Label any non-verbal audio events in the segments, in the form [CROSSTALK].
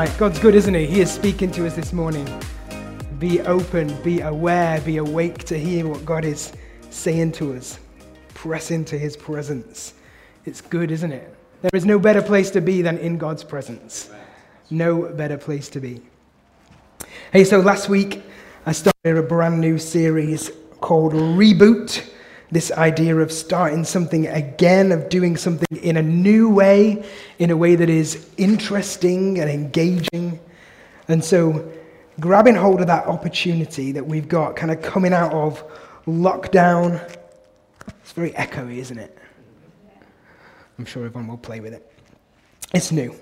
Right, God's good, isn't He? He is speaking to us this morning. Be open, be aware, be awake to hear what God is saying to us. Press into His presence. It's good, isn't it? There is no better place to be than in God's presence. No better place to be. Hey, so last week I started a brand new series called Reboot this idea of starting something again, of doing something in a new way, in a way that is interesting and engaging. And so, grabbing hold of that opportunity that we've got, kind of coming out of lockdown, it's very echoey, isn't it? I'm sure everyone will play with it. It's new.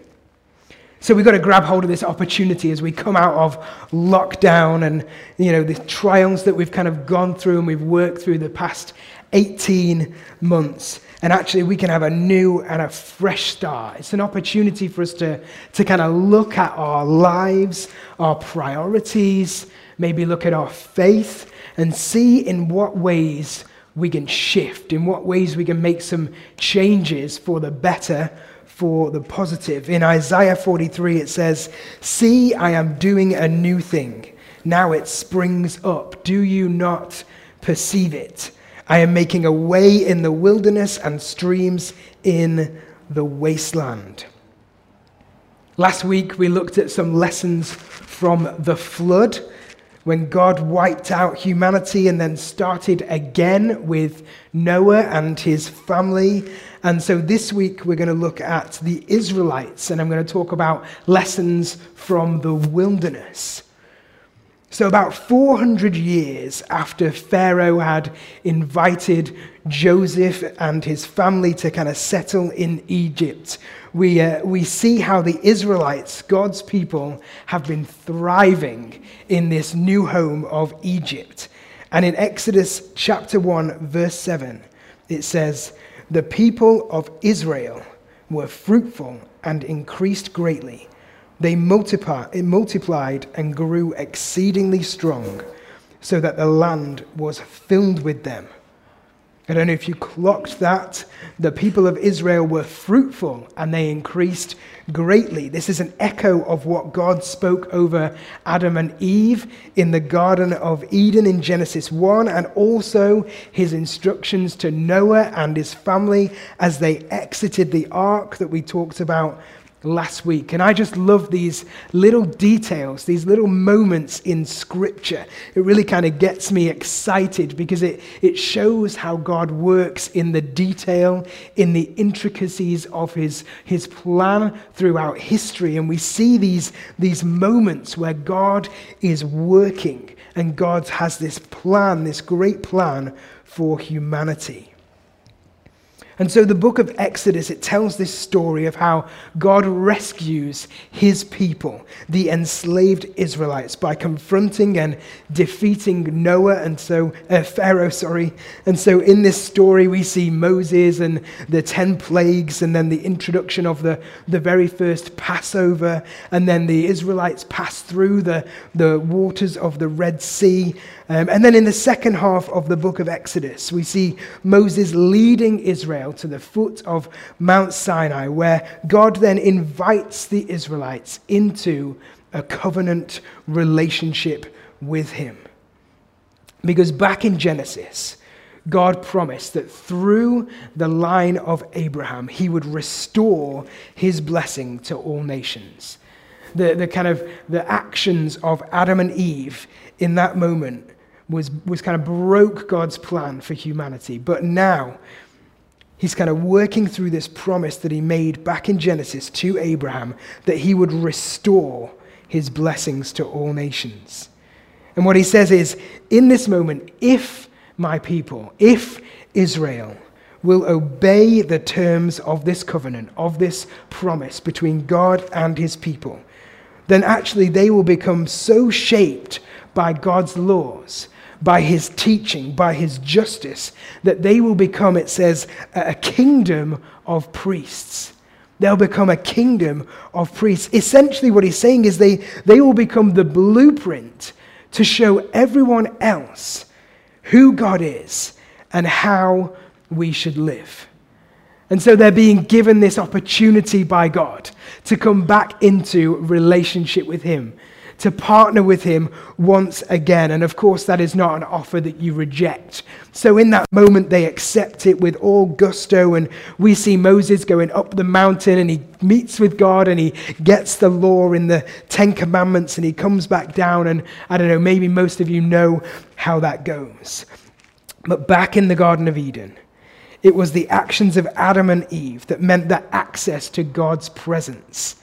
So we've got to grab hold of this opportunity as we come out of lockdown and you know the trials that we've kind of gone through and we've worked through the past 18 months. And actually, we can have a new and a fresh start. It's an opportunity for us to, to kind of look at our lives, our priorities, maybe look at our faith, and see in what ways we can shift, in what ways we can make some changes for the better, for the positive. In Isaiah 43, it says, See, I am doing a new thing. Now it springs up. Do you not perceive it? I am making a way in the wilderness and streams in the wasteland. Last week, we looked at some lessons from the flood when God wiped out humanity and then started again with Noah and his family. And so this week, we're going to look at the Israelites, and I'm going to talk about lessons from the wilderness. So, about 400 years after Pharaoh had invited Joseph and his family to kind of settle in Egypt, we, uh, we see how the Israelites, God's people, have been thriving in this new home of Egypt. And in Exodus chapter 1, verse 7, it says, The people of Israel were fruitful and increased greatly they multiply, it multiplied and grew exceedingly strong, so that the land was filled with them. I don't know if you clocked that. The people of Israel were fruitful and they increased greatly. This is an echo of what God spoke over Adam and Eve in the Garden of Eden in Genesis 1, and also his instructions to Noah and his family as they exited the ark that we talked about last week. And I just love these little details, these little moments in Scripture. It really kind of gets me excited because it, it shows how God works in the detail, in the intricacies of his, his plan throughout history. And we see these, these moments where God is working and God has this plan, this great plan for humanity. And so the book of Exodus, it tells this story of how God rescues his people, the enslaved Israelites, by confronting and defeating Noah and so uh, Pharaoh, sorry. And so in this story, we see Moses and the 10 plagues, and then the introduction of the, the very first Passover, and then the Israelites pass through the, the waters of the Red Sea. Um, and then in the second half of the book of Exodus, we see Moses leading Israel to the foot of Mount Sinai, where God then invites the Israelites into a covenant relationship with him. Because back in Genesis, God promised that through the line of Abraham, he would restore his blessing to all nations. The, the kind of the actions of Adam and Eve in that moment was, was kind of broke God's plan for humanity. But now, he's kind of working through this promise that he made back in Genesis to Abraham that he would restore his blessings to all nations. And what he says is, in this moment, if my people, if Israel, will obey the terms of this covenant, of this promise between God and his people, then actually they will become so shaped by God's laws by his teaching, by his justice, that they will become, it says, a kingdom of priests. They'll become a kingdom of priests. Essentially, what he's saying is they, they will become the blueprint to show everyone else who God is and how we should live. And so they're being given this opportunity by God to come back into relationship with Him, to partner with Him once again. And of course, that is not an offer that you reject. So in that moment, they accept it with all gusto. And we see Moses going up the mountain and he meets with God and he gets the law in the Ten Commandments and he comes back down. And I don't know, maybe most of you know how that goes. But back in the Garden of Eden, it was the actions of Adam and Eve that meant that access to God's presence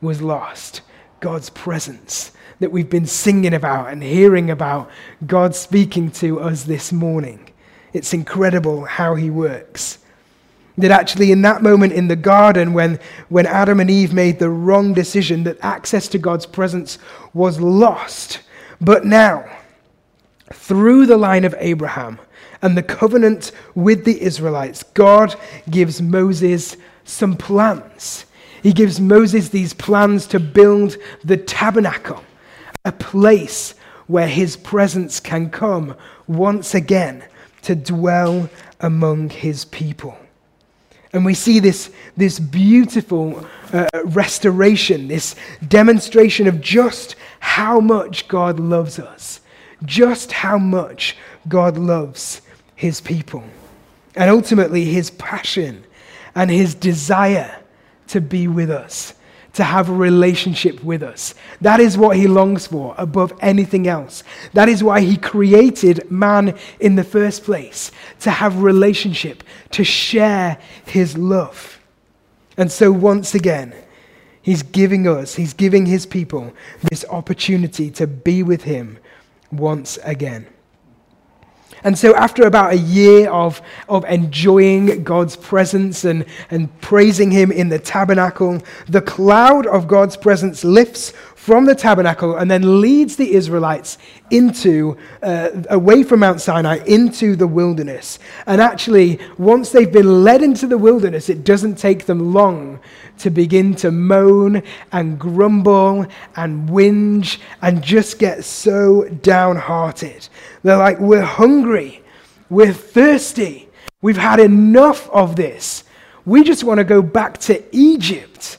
was lost. God's presence that we've been singing about and hearing about, God speaking to us this morning. It's incredible how He works. That actually, in that moment in the garden, when, when Adam and Eve made the wrong decision, that access to God's presence was lost. But now, through the line of Abraham, and the covenant with the Israelites, God gives Moses some plans. He gives Moses these plans to build the tabernacle, a place where his presence can come once again to dwell among his people. And we see this, this beautiful uh, restoration, this demonstration of just how much God loves us, just how much God loves his people. And ultimately, his passion and his desire to be with us, to have a relationship with us. That is what he longs for above anything else. That is why he created man in the first place, to have relationship, to share his love. And so, once again, he's giving us, he's giving his people this opportunity to be with him once again. And so, after about a year of, of enjoying God's presence and, and praising Him in the tabernacle, the cloud of God's presence lifts from the tabernacle and then leads the Israelites into, uh, away from Mount Sinai, into the wilderness. And actually, once they've been led into the wilderness, it doesn't take them long to begin to moan and grumble and whinge and just get so downhearted. They're like, we're hungry, we're thirsty, we've had enough of this. We just want to go back to Egypt.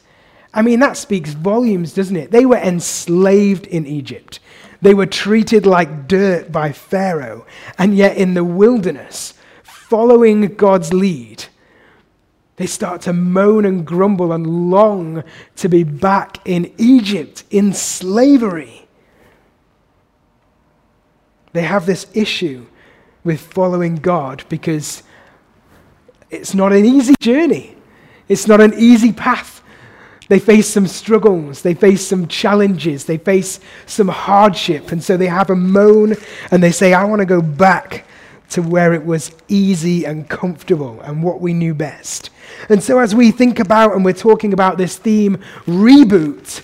I mean, that speaks volumes, doesn't it? They were enslaved in Egypt. They were treated like dirt by Pharaoh. And yet, in the wilderness, following God's lead, they start to moan and grumble and long to be back in Egypt in slavery. They have this issue with following God because it's not an easy journey, it's not an easy path. They face some struggles, they face some challenges, they face some hardship. And so they have a moan and they say, I want to go back to where it was easy and comfortable and what we knew best. And so as we think about and we're talking about this theme, reboot,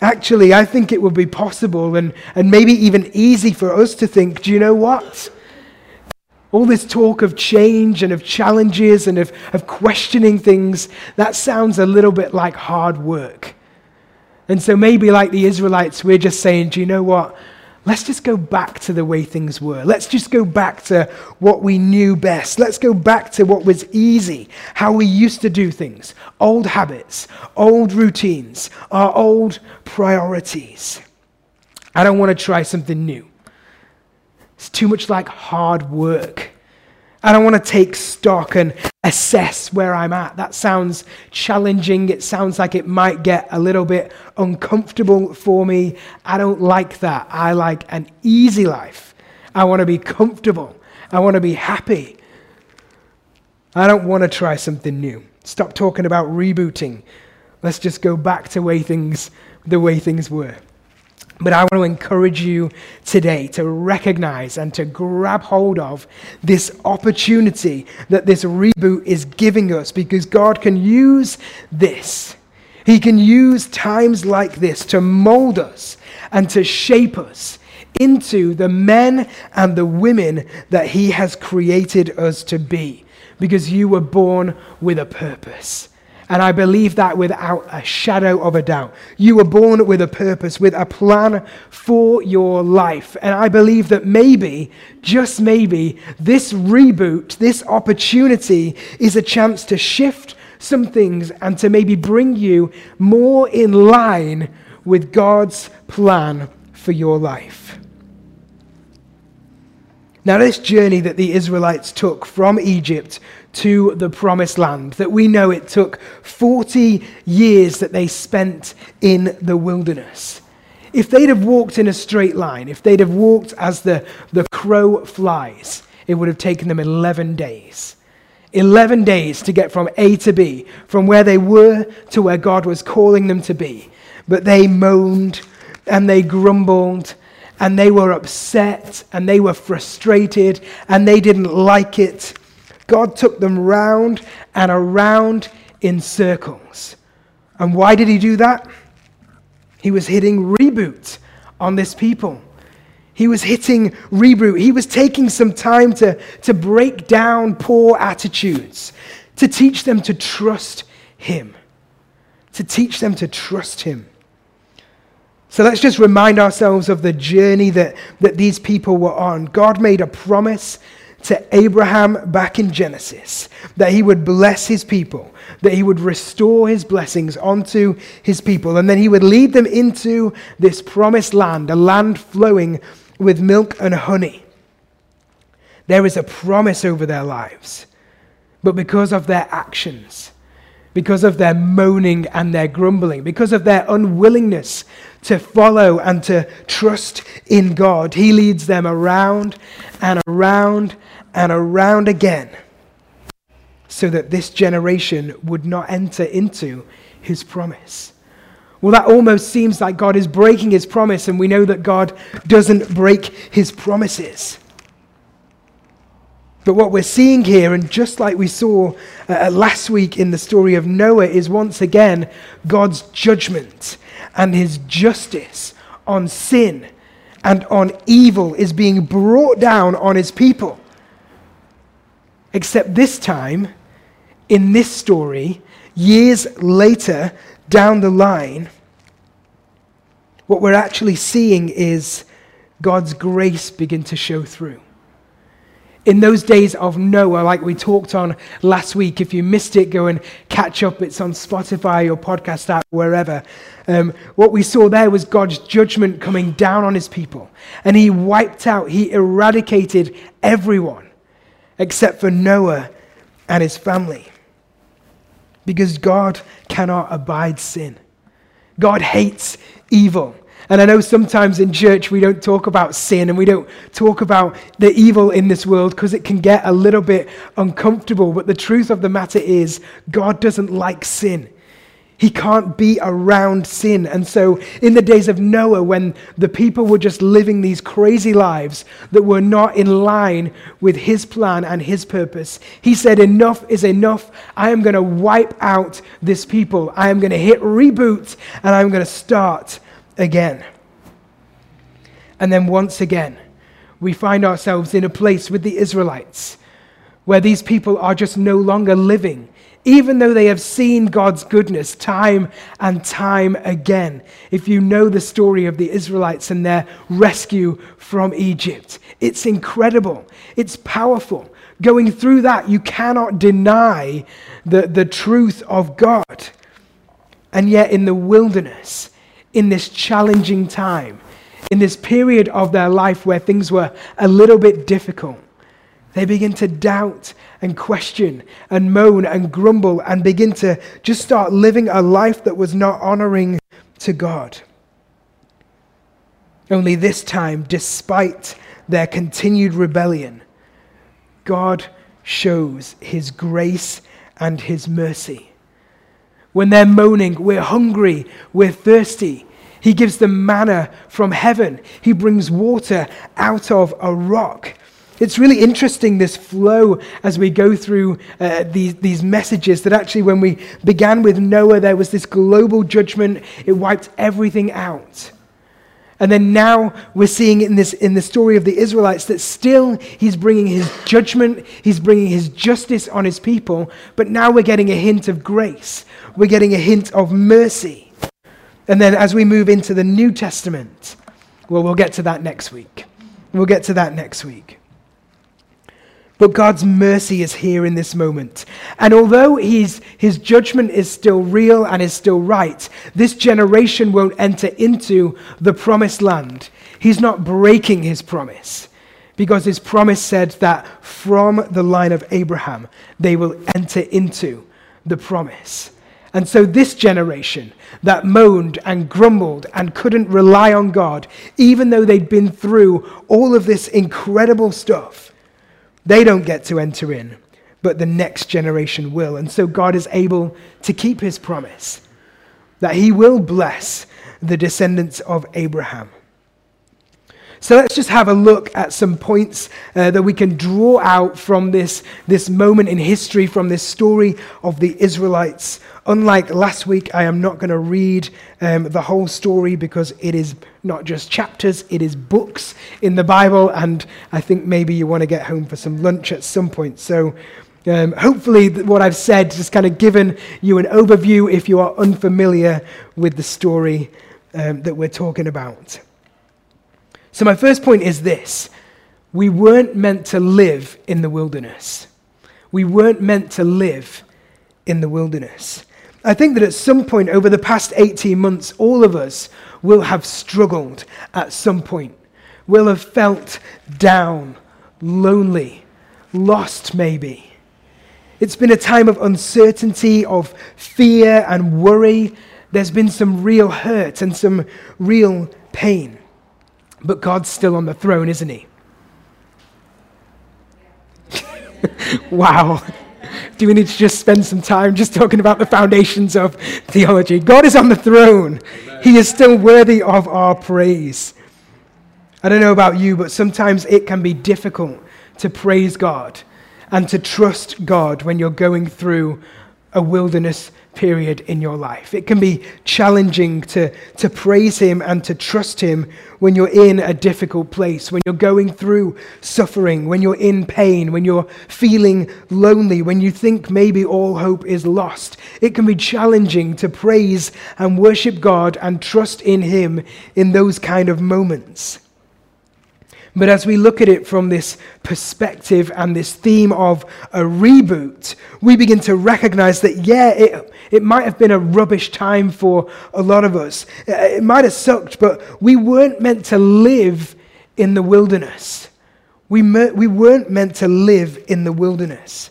actually, I think it would be possible and, and maybe even easy for us to think, do you know what? All this talk of change and of challenges and of, of questioning things, that sounds a little bit like hard work. And so maybe, like the Israelites, we're just saying, do you know what? Let's just go back to the way things were. Let's just go back to what we knew best. Let's go back to what was easy, how we used to do things, old habits, old routines, our old priorities. I don't want to try something new. It's too much like hard work. I don't want to take stock and assess where I'm at. That sounds challenging. It sounds like it might get a little bit uncomfortable for me. I don't like that. I like an easy life. I want to be comfortable. I want to be happy. I don't want to try something new. Stop talking about rebooting. Let's just go back to way things, the way things were. But I want to encourage you today to recognize and to grab hold of this opportunity that this reboot is giving us because God can use this. He can use times like this to mold us and to shape us into the men and the women that He has created us to be because you were born with a purpose. And I believe that without a shadow of a doubt. You were born with a purpose, with a plan for your life. And I believe that maybe, just maybe, this reboot, this opportunity is a chance to shift some things and to maybe bring you more in line with God's plan for your life. Now, this journey that the Israelites took from Egypt to the promised land, that we know it took 40 years that they spent in the wilderness. If they'd have walked in a straight line, if they'd have walked as the, the crow flies, it would have taken them 11 days. 11 days to get from A to B, from where they were to where God was calling them to be. But they moaned and they grumbled and they were upset and they were frustrated and they didn't like it. God took them round and around in circles. And why did he do that? He was hitting reboot on this people. He was hitting reboot. He was taking some time to, to break down poor attitudes, to teach them to trust him, to teach them to trust him. So let's just remind ourselves of the journey that, that these people were on. God made a promise to Abraham back in Genesis that he would bless his people, that he would restore his blessings onto his people, and then he would lead them into this promised land, a land flowing with milk and honey. There is a promise over their lives, but because of their actions, because of their moaning and their grumbling, because of their unwillingness to follow and to trust in God. He leads them around and around and around again so that this generation would not enter into his promise. Well, that almost seems like God is breaking his promise, and we know that God doesn't break his promises. But what we're seeing here, and just like we saw uh, last week in the story of Noah, is once again God's judgment and his justice on sin and on evil is being brought down on his people. Except this time, in this story, years later down the line, what we're actually seeing is God's grace begin to show through in those days of Noah, like we talked on last week, if you missed it, go and catch up. It's on Spotify or podcast app, wherever. Um, what we saw there was God's judgment coming down on his people. And he wiped out, he eradicated everyone except for Noah and his family. Because God cannot abide sin, God hates evil. And I know sometimes in church we don't talk about sin and we don't talk about the evil in this world because it can get a little bit uncomfortable. But the truth of the matter is, God doesn't like sin. He can't be around sin. And so, in the days of Noah, when the people were just living these crazy lives that were not in line with his plan and his purpose, he said, Enough is enough. I am going to wipe out this people. I am going to hit reboot and I'm going to start again. And then once again, we find ourselves in a place with the Israelites where these people are just no longer living, even though they have seen God's goodness time and time again. If you know the story of the Israelites and their rescue from Egypt, it's incredible, it's powerful. Going through that, you cannot deny the, the truth of God. And yet, in the wilderness, in this challenging time, in this period of their life where things were a little bit difficult. They begin to doubt and question and moan and grumble and begin to just start living a life that was not honoring to God. Only this time, despite their continued rebellion, God shows his grace and his mercy. When they're moaning, we're hungry, we're thirsty. He gives them manna from heaven. He brings water out of a rock. It's really interesting, this flow as we go through uh, these, these messages. That actually, when we began with Noah, there was this global judgment, it wiped everything out. And then now we're seeing in this in the story of the Israelites that still he's bringing his judgment, he's bringing his justice on his people, but now we're getting a hint of grace. We're getting a hint of mercy. And then as we move into the New Testament, well, we'll get to that next week. We'll get to that next week. But God's mercy is here in this moment. And although he's, his judgment is still real and is still right, this generation won't enter into the promised land. He's not breaking his promise because his promise said that from the line of Abraham they will enter into the promise. And so, this generation that moaned and grumbled and couldn't rely on God, even though they'd been through all of this incredible stuff, they don't get to enter in, but the next generation will. And so God is able to keep his promise that he will bless the descendants of Abraham. So let's just have a look at some points uh, that we can draw out from this, this moment in history, from this story of the Israelites. Unlike last week, I am not going to read um, the whole story because it is not just chapters, it is books in the Bible, and I think maybe you want to get home for some lunch at some point. So um, hopefully, what I've said has kind of given you an overview if you are unfamiliar with the story um, that we're talking about. So, my first point is this we weren't meant to live in the wilderness. We weren't meant to live in the wilderness. I think that at some point over the past 18 months, all of us will have struggled at some point, will have felt down, lonely, lost maybe. It's been a time of uncertainty, of fear and worry. There's been some real hurt and some real pain. But God's still on the throne, isn't he? [LAUGHS] wow. Do we need to just spend some time just talking about the foundations of theology? God is on the throne. Amen. He is still worthy of our praise. I don't know about you, but sometimes it can be difficult to praise God and to trust God when you're going through a wilderness period in your life. It can be challenging to, to praise Him and to trust Him when you're in a difficult place, when you're going through suffering, when you're in pain, when you're feeling lonely, when you think maybe all hope is lost. It can be challenging to praise and worship God and trust in Him in those kind of moments. But as we look at it from this perspective and this theme of a reboot, we begin to recognize that, yeah, it, it might have been a rubbish time for a lot of us. Uh, it might have sucked, but we weren't meant to live in the wilderness. We, we weren't meant to live in the wilderness.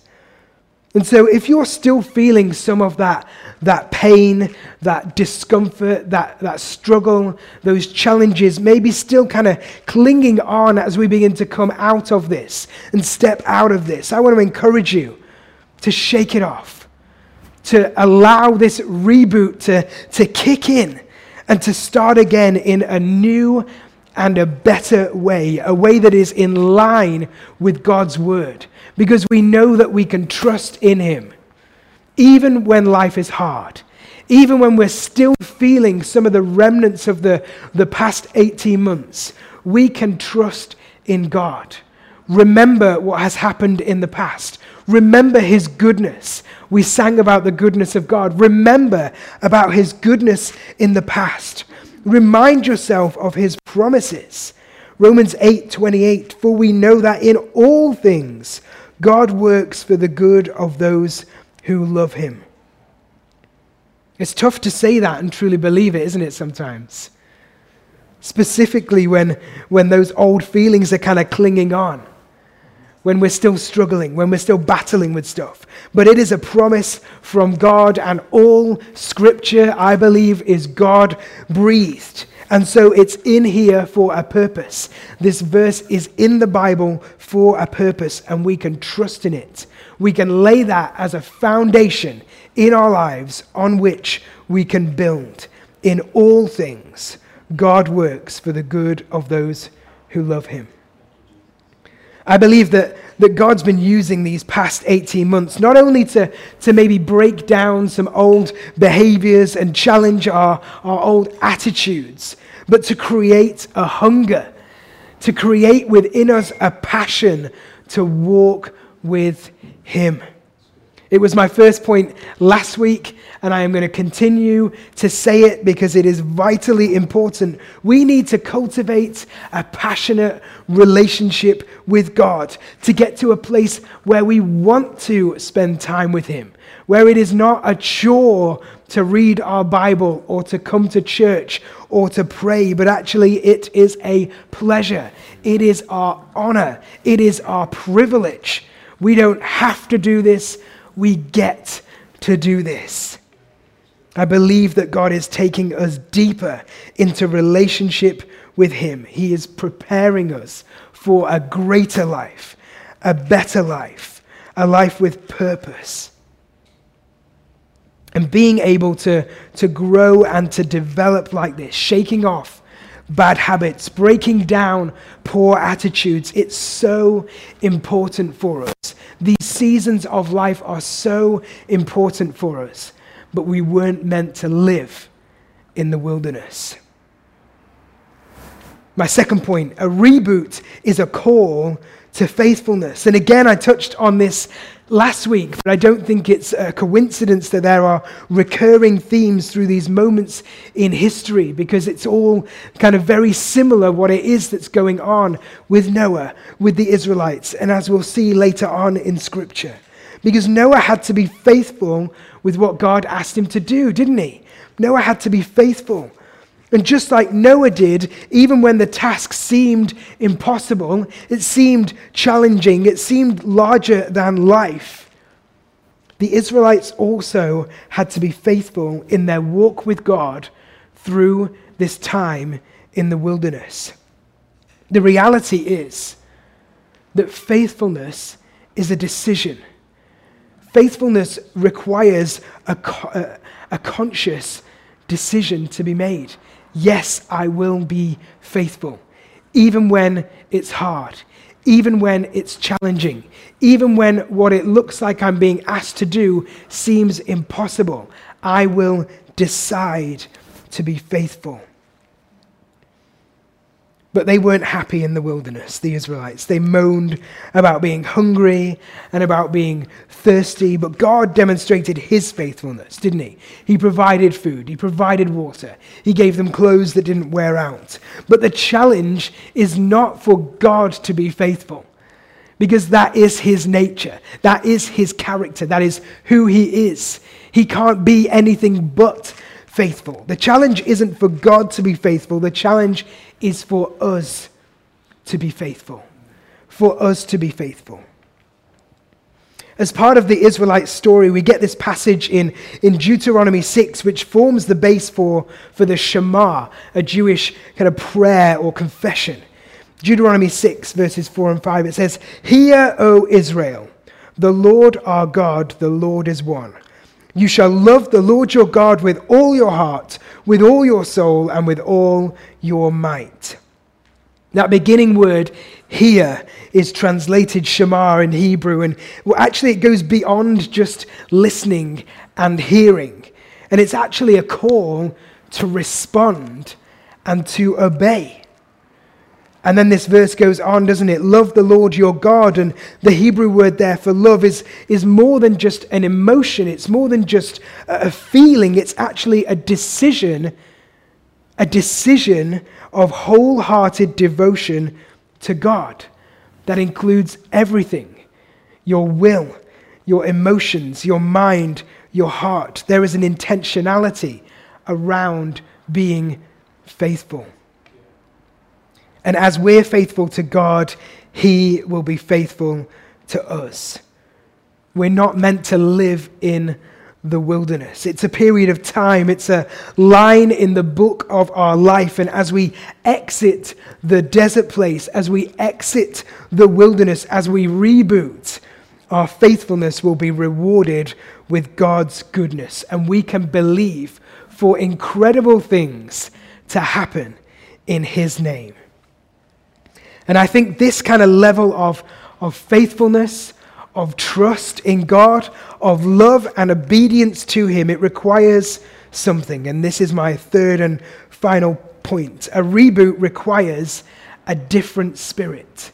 And so, if you're still feeling some of that, that pain, that discomfort, that, that struggle, those challenges, maybe still kind of clinging on as we begin to come out of this and step out of this, I want to encourage you to shake it off, to allow this reboot to, to kick in and to start again in a new and a better way, a way that is in line with God's word because we know that we can trust in Him, even when life is hard, even when we're still feeling some of the remnants of the, the past 18 months. We can trust in God. Remember what has happened in the past. Remember His goodness. We sang about the goodness of God. Remember about His goodness in the past. Remind yourself of His promises. Romans 8:28 For we know that in all things God works for the good of those who love him. It's tough to say that and truly believe it, isn't it, sometimes? Specifically when, when those old feelings are kind of clinging on, when we're still struggling, when we're still battling with stuff. But it is a promise from God, and all scripture, I believe, is God breathed. And so it's in here for a purpose. This verse is in the Bible for a purpose, and we can trust in it. We can lay that as a foundation in our lives on which we can build. In all things, God works for the good of those who love Him. I believe that that God's been using these past 18 months, not only to, to maybe break down some old behaviors and challenge our, our old attitudes, but to create a hunger, to create within us a passion to walk with Him. It was my first point last week, and I am going to continue to say it because it is vitally important. We need to cultivate a passionate relationship with God to get to a place where we want to spend time with Him, where it is not a chore to read our Bible or to come to church or to pray, but actually it is a pleasure. It is our honor. It is our privilege. We don't have to do this we get to do this. I believe that God is taking us deeper into relationship with Him. He is preparing us for a greater life, a better life, a life with purpose. And being able to, to grow and to develop like this, shaking off bad habits, breaking down poor attitudes, it's so important for us. These seasons of life are so important for us, but we weren't meant to live in the wilderness. My second point a reboot is a call to faithfulness. And again, I touched on this last week, but I don't think it's a coincidence that there are recurring themes through these moments in history because it's all kind of very similar what it is that's going on with Noah, with the Israelites, and as we'll see later on in Scripture. Because Noah had to be faithful with what God asked him to do, didn't he? Noah had to be faithful. And just like Noah did, even when the task seemed impossible, it seemed challenging, it seemed larger than life, the Israelites also had to be faithful in their walk with God through this time in the wilderness. The reality is that faithfulness is a decision. Faithfulness requires a, a, conscious decision to be made. Yes, I will be faithful, even when it's hard, even when it's challenging, even when what it looks like I'm being asked to do seems impossible. I will decide to be faithful. But they weren't happy in the wilderness, the Israelites. They moaned about being hungry and about being thirsty, but God demonstrated his faithfulness, didn't he? He provided food, he provided water, he gave them clothes that didn't wear out. But the challenge is not for God to be faithful, because that is his nature, that is his character, that is who he is. He can't be anything but faithful. The challenge isn't for God to be faithful, the challenge is for us to be faithful. For us to be faithful. As part of the Israelite story, we get this passage in, in Deuteronomy 6, which forms the base for, for the Shema, a Jewish kind of prayer or confession. Deuteronomy 6, verses 4 and 5, it says, Hear, O Israel, the Lord our God, the Lord is one. You shall love the Lord your God with all your heart, with all your soul, and with all your might. That beginning word here is translated Shema in Hebrew, and well, actually it goes beyond just listening and hearing. And it's actually a call to respond and to obey. And then this verse goes on, doesn't it? Love the Lord your God. And the Hebrew word there for love is, is more than just an emotion, it's more than just a feeling, it's actually a decision, a decision of wholehearted devotion to God. That includes everything your will, your emotions, your mind, your heart. There is an intentionality around being faithful. And as we're faithful to God, He will be faithful to us. We're not meant to live in the wilderness. It's a period of time, it's a line in the book of our life. And as we exit the desert place, as we exit the wilderness, as we reboot, our faithfulness will be rewarded with God's goodness. And we can believe for incredible things to happen in His name. And I think this kind of level of of faithfulness, of trust in God, of love and obedience to Him, it requires something. And this is my third and final point. A reboot requires a different spirit.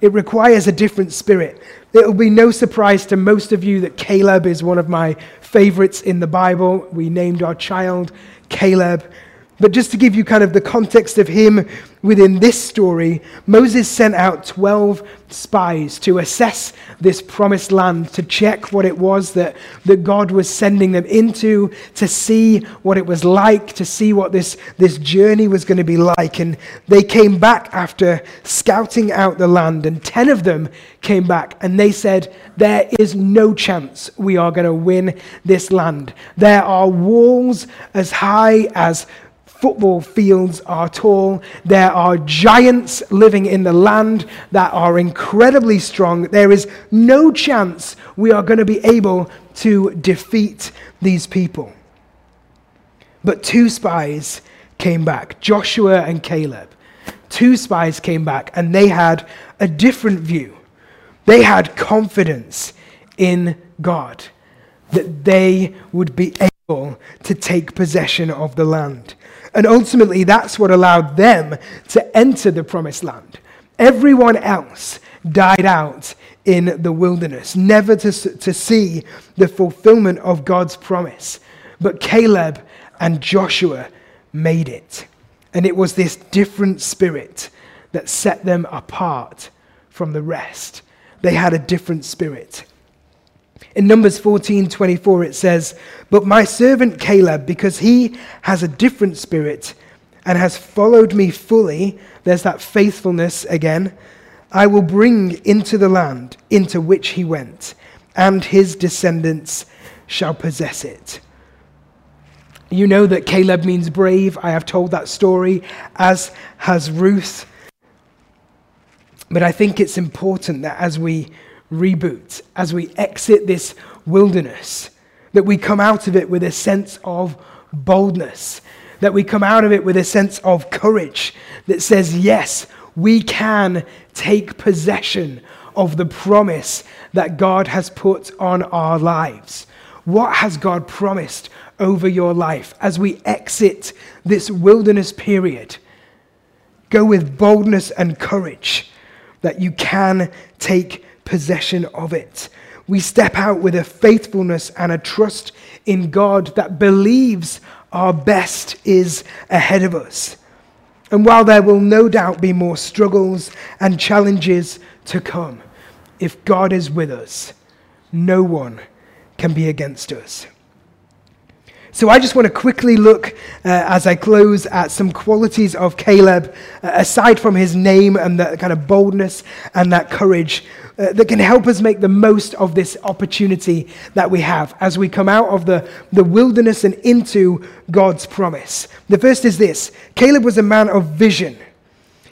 It requires a different spirit. It'll be no surprise to most of you that Caleb is one of my favorites in the Bible. We named our child Caleb. But just to give you kind of the context of him within this story, Moses sent out 12 spies to assess this promised land, to check what it was that, that God was sending them into, to see what it was like, to see what this, this journey was going to be like. And they came back after scouting out the land, and 10 of them came back and they said, There is no chance we are going to win this land. There are walls as high as football fields are tall. There are giants living in the land that are incredibly strong. There is no chance we are going to be able to defeat these people. But two spies came back Joshua and Caleb. Two spies came back, and they had a different view. They had confidence in God that they would be able to take possession of the land. And ultimately, that's what allowed them to enter the promised land. Everyone else died out in the wilderness, never to, to see the fulfillment of God's promise. But Caleb and Joshua made it. And it was this different spirit that set them apart from the rest. They had a different spirit. In Numbers 14 24, it says, But my servant Caleb, because he has a different spirit and has followed me fully, there's that faithfulness again, I will bring into the land into which he went, and his descendants shall possess it. You know that Caleb means brave. I have told that story, as has Ruth. But I think it's important that as we reboot, as we exit this wilderness, that we come out of it with a sense of boldness, that we come out of it with a sense of courage that says, yes, we can take possession of the promise that God has put on our lives. What has God promised over your life as we exit this wilderness period? Go with boldness and courage that you can take possession of it. We step out with a faithfulness and a trust in God that believes our best is ahead of us. And while there will no doubt be more struggles and challenges to come, if God is with us, no one can be against us. So I just want to quickly look uh, as I close at some qualities of Caleb, uh, aside from his name and that kind of boldness and that courage, uh, that can help us make the most of this opportunity that we have as we come out of the, the wilderness and into God's promise. The first is this Caleb was a man of vision.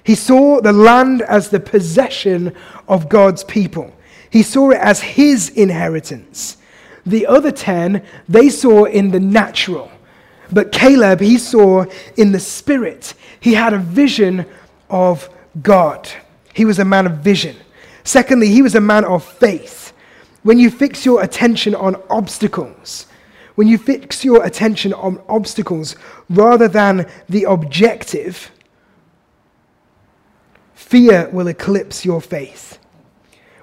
He saw the land as the possession of God's people, he saw it as his inheritance. The other 10, they saw in the natural. But Caleb, he saw in the spirit. He had a vision of God. He was a man of vision. Secondly, he was a man of faith. When you fix your attention on obstacles, when you fix your attention on obstacles rather than the objective, fear will eclipse your faith.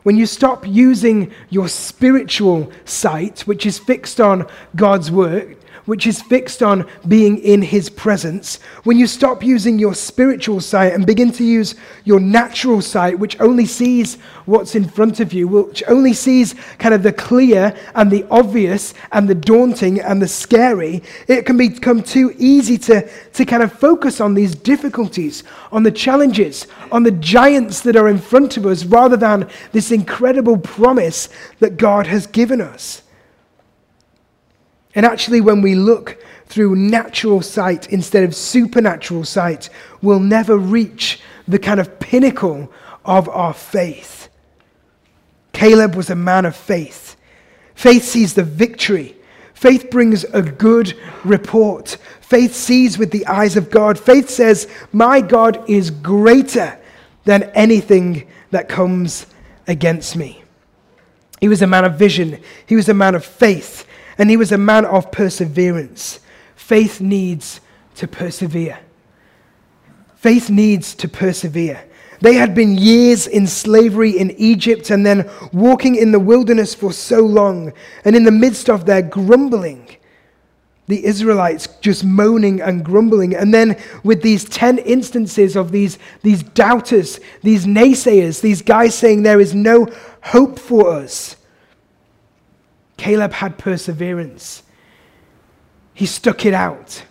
When you stop using your spiritual sight, which is fixed on God's word, which is fixed on being in His presence, when you stop using your spiritual sight and begin to use your natural sight, which only sees what's in front of you, which only sees kind of the clear and the obvious and the daunting and the scary, it can become too easy to, to kind of focus on these difficulties, on the challenges, on the giants that are in front of us, rather than this incredible promise that God has given us. And actually, when we look through natural sight instead of supernatural sight, we'll never reach the kind of pinnacle of our faith. Caleb was a man of faith. Faith sees the victory. Faith brings a good report. Faith sees with the eyes of God. Faith says, My God is greater than anything that comes against me. He was a man of vision, he was a man of faith, and he was a man of perseverance. Faith needs to persevere. Faith needs to persevere. They had been years in slavery in Egypt and then walking in the wilderness for so long. And in the midst of their grumbling, the Israelites just moaning and grumbling. And then with these 10 instances of these, these doubters, these naysayers, these guys saying there is no hope for us, Caleb had perseverance. He stuck it out.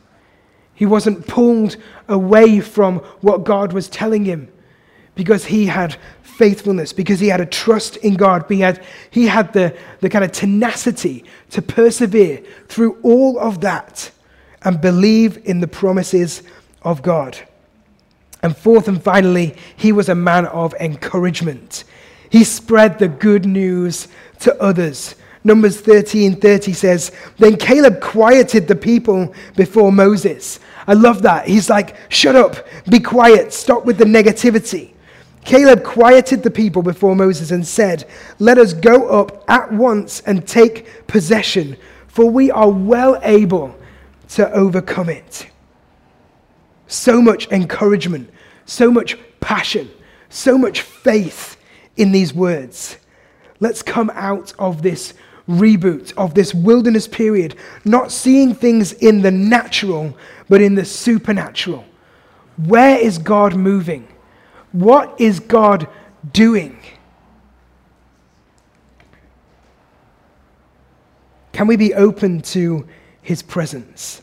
He wasn't pulled away from what God was telling him because he had faithfulness, because he had a trust in God. He had, he had the, the kind of tenacity to persevere through all of that and believe in the promises of God. And fourth and finally, he was a man of encouragement. He spread the good news to others. Numbers 13 30 says, Then Caleb quieted the people before Moses. I love that. He's like, Shut up, be quiet, stop with the negativity. Caleb quieted the people before Moses and said, Let us go up at once and take possession, for we are well able to overcome it. So much encouragement, so much passion, so much faith in these words. Let's come out of this reboot, of this wilderness period, not seeing things in the natural, but in the supernatural. Where is God moving? What is God doing? Can we be open to his presence?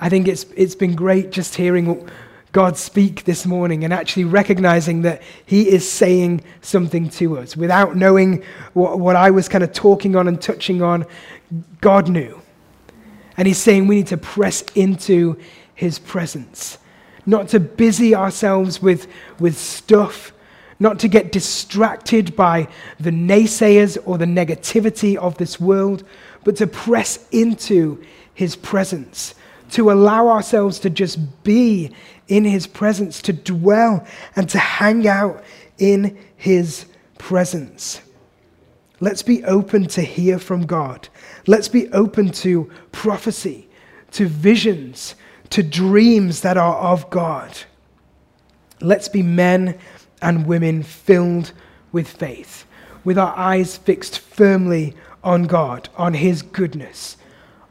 I think it's, it's been great just hearing God speak this morning and actually recognizing that he is saying something to us without knowing what, what I was kind of talking on and touching on. God knew. And he's saying we need to press into his presence not to busy ourselves with, with stuff, not to get distracted by the naysayers or the negativity of this world, but to press into his presence, to allow ourselves to just be in his presence, to dwell and to hang out in his presence. Let's be open to hear from God. Let's be open to prophecy, to visions, to dreams that are of God. Let's be men and women filled with faith, with our eyes fixed firmly on God, on His goodness,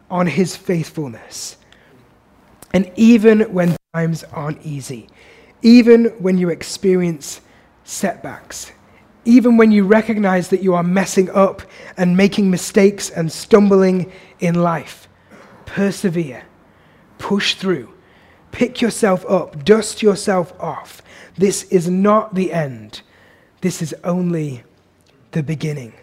on His faithfulness. And even when times aren't easy, even when you experience setbacks, even when you recognize that you are messing up and making mistakes and stumbling in life, persevere push through. Pick yourself up, dust yourself off. This is not the end, this is only the beginning.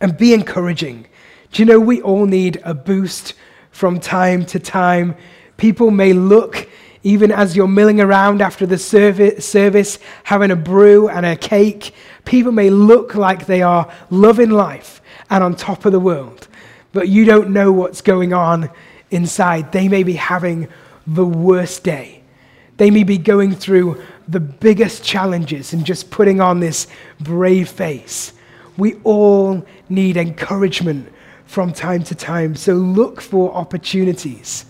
And be encouraging. Do you know we all need a boost from time to time? People may look, even as you're milling around after the service, having a brew and a cake, people may look like they are loving life and on top of the world, but you don't know what's going on inside, they may be having the worst day. They may be going through the biggest challenges and just putting on this brave face. We all need encouragement from time to time. So look for opportunities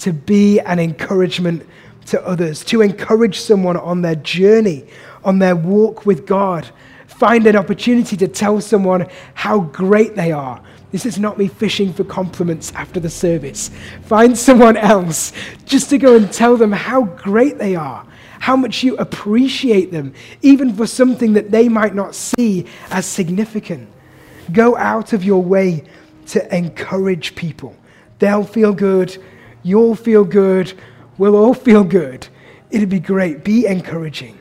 to be an encouragement to others, to encourage someone on their journey, on their walk with God. Find an opportunity to tell someone how great they are, this is not me fishing for compliments after the service. Find someone else just to go and tell them how great they are, how much you appreciate them, even for something that they might not see as significant. Go out of your way to encourage people. They'll feel good, you'll feel good, we'll all feel good. It'd be great. Be encouraging.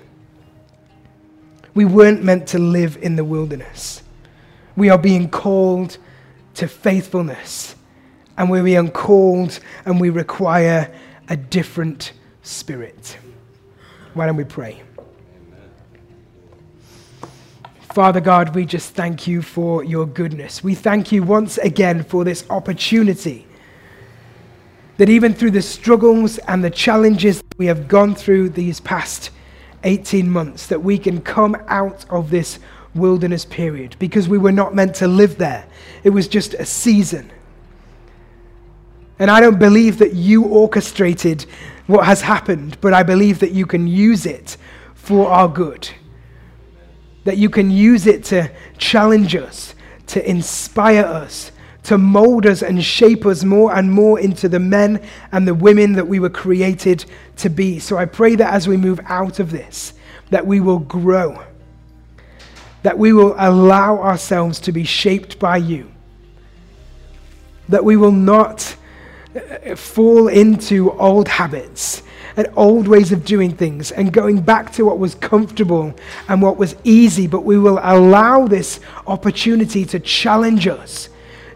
We weren't meant to live in the wilderness. We are being called to faithfulness. And we are called and we require a different spirit. Why don't we pray? Father God, we just thank you for your goodness. We thank you once again for this opportunity that even through the struggles and the challenges we have gone through these past 18 months that we can come out of this wilderness period because we were not meant to live there. It was just a season. And I don't believe that you orchestrated what has happened, but I believe that you can use it for our good. That you can use it to challenge us, to inspire us, to mold us and shape us more and more into the men and the women that we were created to be. So I pray that as we move out of this, that we will grow, that we will allow ourselves to be shaped by you, that we will not uh, fall into old habits and old ways of doing things and going back to what was comfortable and what was easy, but we will allow this opportunity to challenge us,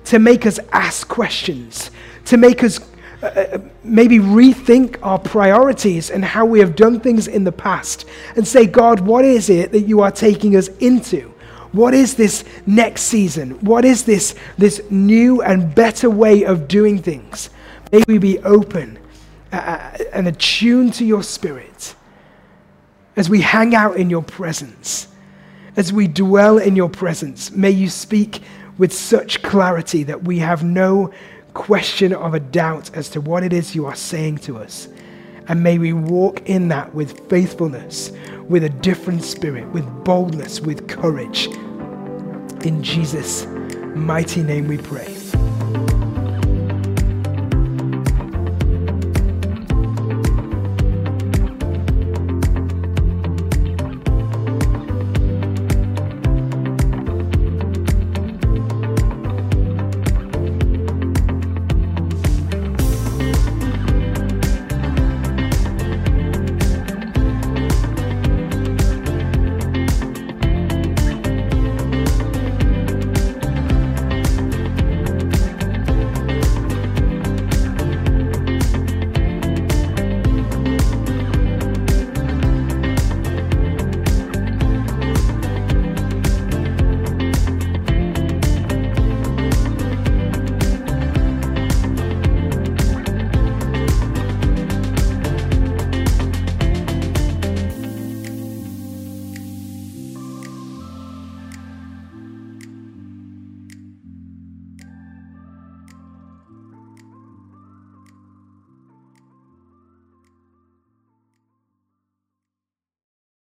to make us ask questions, to make us uh, uh, maybe rethink our priorities and how we have done things in the past and say, God, what is it that you are taking us into? What is this next season? What is this, this new and better way of doing things? May we be open uh, uh, and attuned to your spirit as we hang out in your presence, as we dwell in your presence. May you speak with such clarity that we have no question of a doubt as to what it is you are saying to us. And may we walk in that with faithfulness, with a different spirit, with boldness, with courage. In Jesus' mighty name we pray.